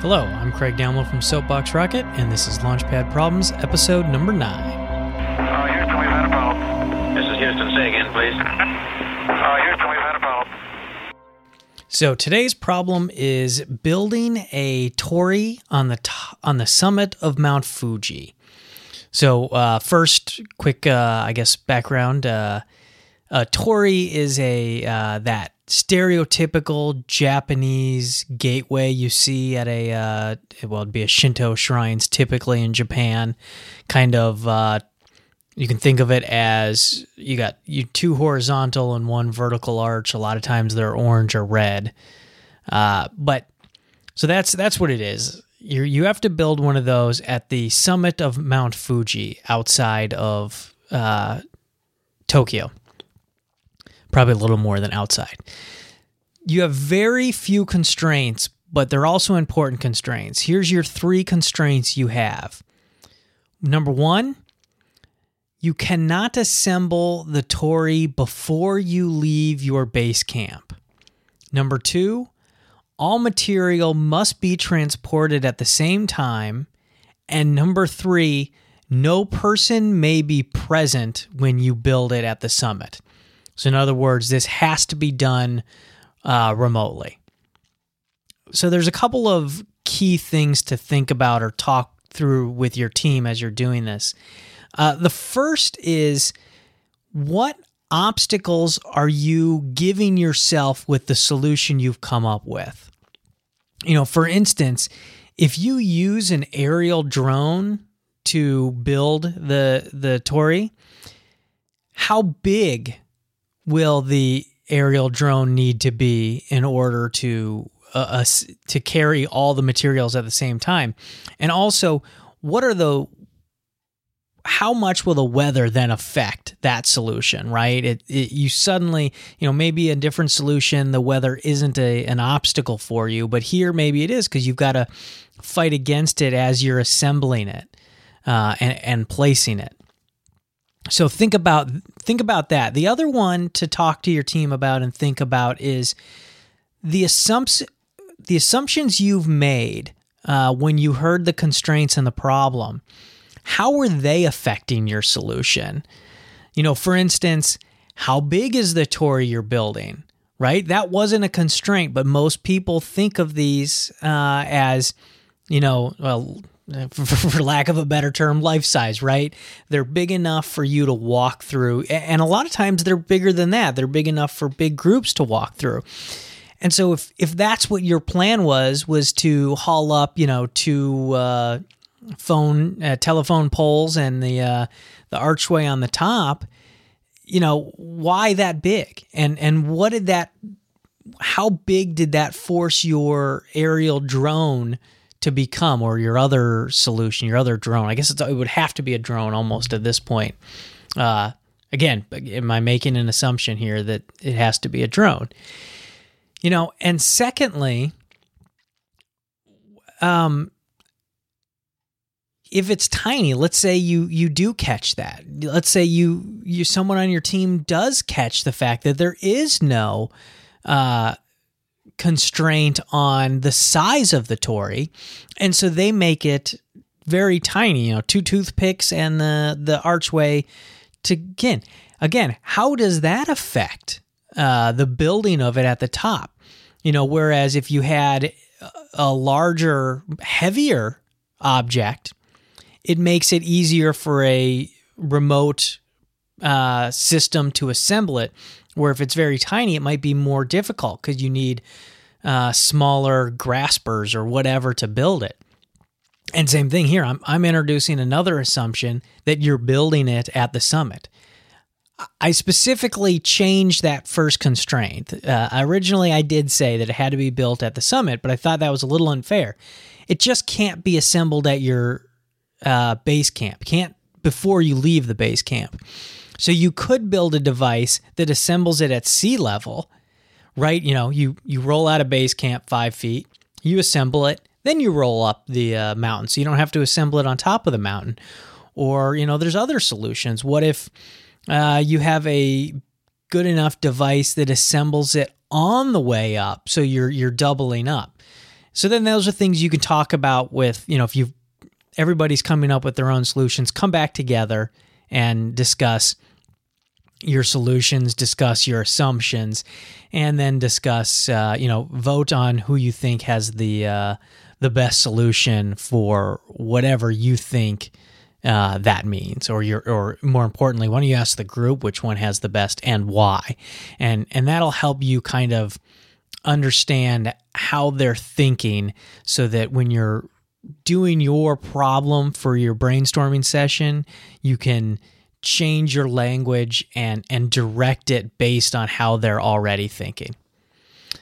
Hello, I'm Craig Downwell from Soapbox Rocket, and this is Launchpad Problems, episode number nine. Uh, Houston, we've had a problem. This is Houston. Say again, please. Uh, Houston, we've had a problem. So today's problem is building a torii on the t- on the summit of Mount Fuji. So uh, first, quick, uh, I guess, background. Uh, a torii is a uh, that stereotypical Japanese gateway you see at a uh, well, it'd be a Shinto shrines typically in Japan. Kind of, uh, you can think of it as you got you two horizontal and one vertical arch. A lot of times they're orange or red, uh, but so that's that's what it is. You you have to build one of those at the summit of Mount Fuji outside of uh, Tokyo probably a little more than outside. You have very few constraints, but they're also important constraints. Here's your three constraints you have. Number one, you cannot assemble the torii before you leave your base camp. Number two, all material must be transported at the same time. And number three, no person may be present when you build it at the summit. So, in other words, this has to be done uh, remotely. So, there's a couple of key things to think about or talk through with your team as you're doing this. Uh, the first is what obstacles are you giving yourself with the solution you've come up with? You know, for instance, if you use an aerial drone to build the the torii, how big will the aerial drone need to be in order to uh, us to carry all the materials at the same time? And also, what are the how much will the weather then affect that solution right it, it, you suddenly you know maybe a different solution the weather isn't a, an obstacle for you but here maybe it is because you've got to fight against it as you're assembling it uh, and, and placing it so think about think about that. The other one to talk to your team about and think about is the the assumptions you've made uh, when you heard the constraints and the problem. How were they affecting your solution? You know, for instance, how big is the torii you're building? Right, that wasn't a constraint, but most people think of these uh, as, you know, well, for, lack of a better term, life size, right? They're big enough for you to walk through. And a lot of times they're bigger than that. They're big enough for big groups to walk through. And so if if that's what your plan was was to haul up, you know, two uh, phone uh, telephone poles and the uh, the archway on the top, you know, why that big? And and what did that how big did that force your aerial drone to become or your other solution, your other drone. I guess it would have to be a drone almost at this point. Uh, again, am I making an assumption here that it has to be a drone? You know, and secondly, um, if it's tiny, let's say you you do catch that. Let's say you you someone on your team does catch the fact that there is no uh, constraint on the size of the torii, and so they make it very tiny. You know, two toothpicks and the the archway. To again, again, how does that affect uh, the building of it at the top? You know, whereas if you had a larger, heavier object, it makes it easier for a remote uh, system to assemble it. Where if it's very tiny, it might be more difficult because you need uh, smaller graspers or whatever to build it. And same thing here. I'm, I'm introducing another assumption that you're building it at the summit. I specifically changed that first constraint. Uh, originally, I did say that it had to be built at the summit, but I thought that was a little unfair. It just can't be assembled at your uh, base camp. Can't before you leave the base camp. So you could build a device that assembles it at sea level, right? You know, you you roll out of base camp five feet, you assemble it, then you roll up the uh, mountain, so you don't have to assemble it on top of the mountain. Or you know, there's other solutions. What if uh, you have a good enough device that assembles it on the way up, so you're you're doubling up. So then those are things you can talk about with, you know, if you everybody's coming up with their own solutions, come back together and discuss your solutions, discuss your assumptions, and then discuss, uh, you know, vote on who you think has the uh, the best solution for whatever you think uh, that means, or your, or more importantly, why don't you ask the group which one has the best and why, and and that'll help you kind of understand how they're thinking, so that when you're doing your problem for your brainstorming session, you can change your language and and direct it based on how they're already thinking.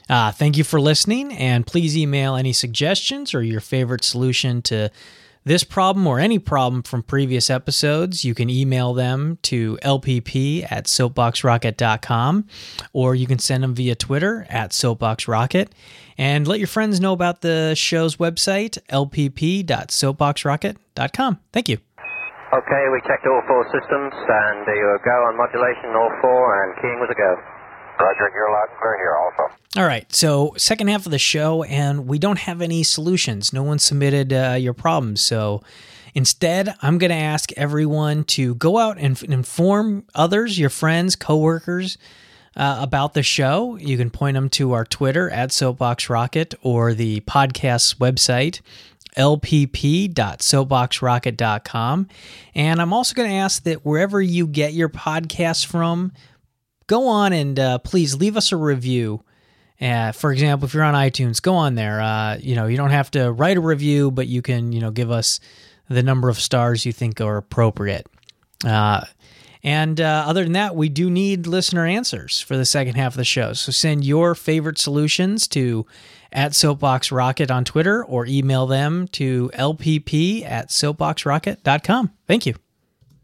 Uh, thank you for listening, and please email any suggestions or your favorite solution to this problem or any problem from previous episodes. You can email them to lpp at soapboxrocket.com or you can send them via Twitter at soapboxrocket. And let your friends know about the show's website, lpp.soapboxrocket.com. Thank you. Okay, we checked all four systems, and you were go on modulation, all four, and keying was a go. Roger, you're loud and clear here also. All right, so second half of the show, and we don't have any solutions. No one submitted uh, your problems, so instead, I'm going to ask everyone to go out and f- inform others, your friends, coworkers, uh, about the show. You can point them to our Twitter at Soapbox Rocket or the podcast's website lpp.soapboxrocket.com. And I'm also going to ask that wherever you get your podcast from, go on and uh, please leave us a review. Uh, for example, if you're on iTunes, go on there. Uh, you know, you don't have to write a review, but you can, you know, give us the number of stars you think are appropriate. And uh, other than that, we do need listener answers for the second half of the show. So send your favorite solutions to at Soapbox Rocket on Twitter or email them to lpp at soapboxrocket.com. Thank you.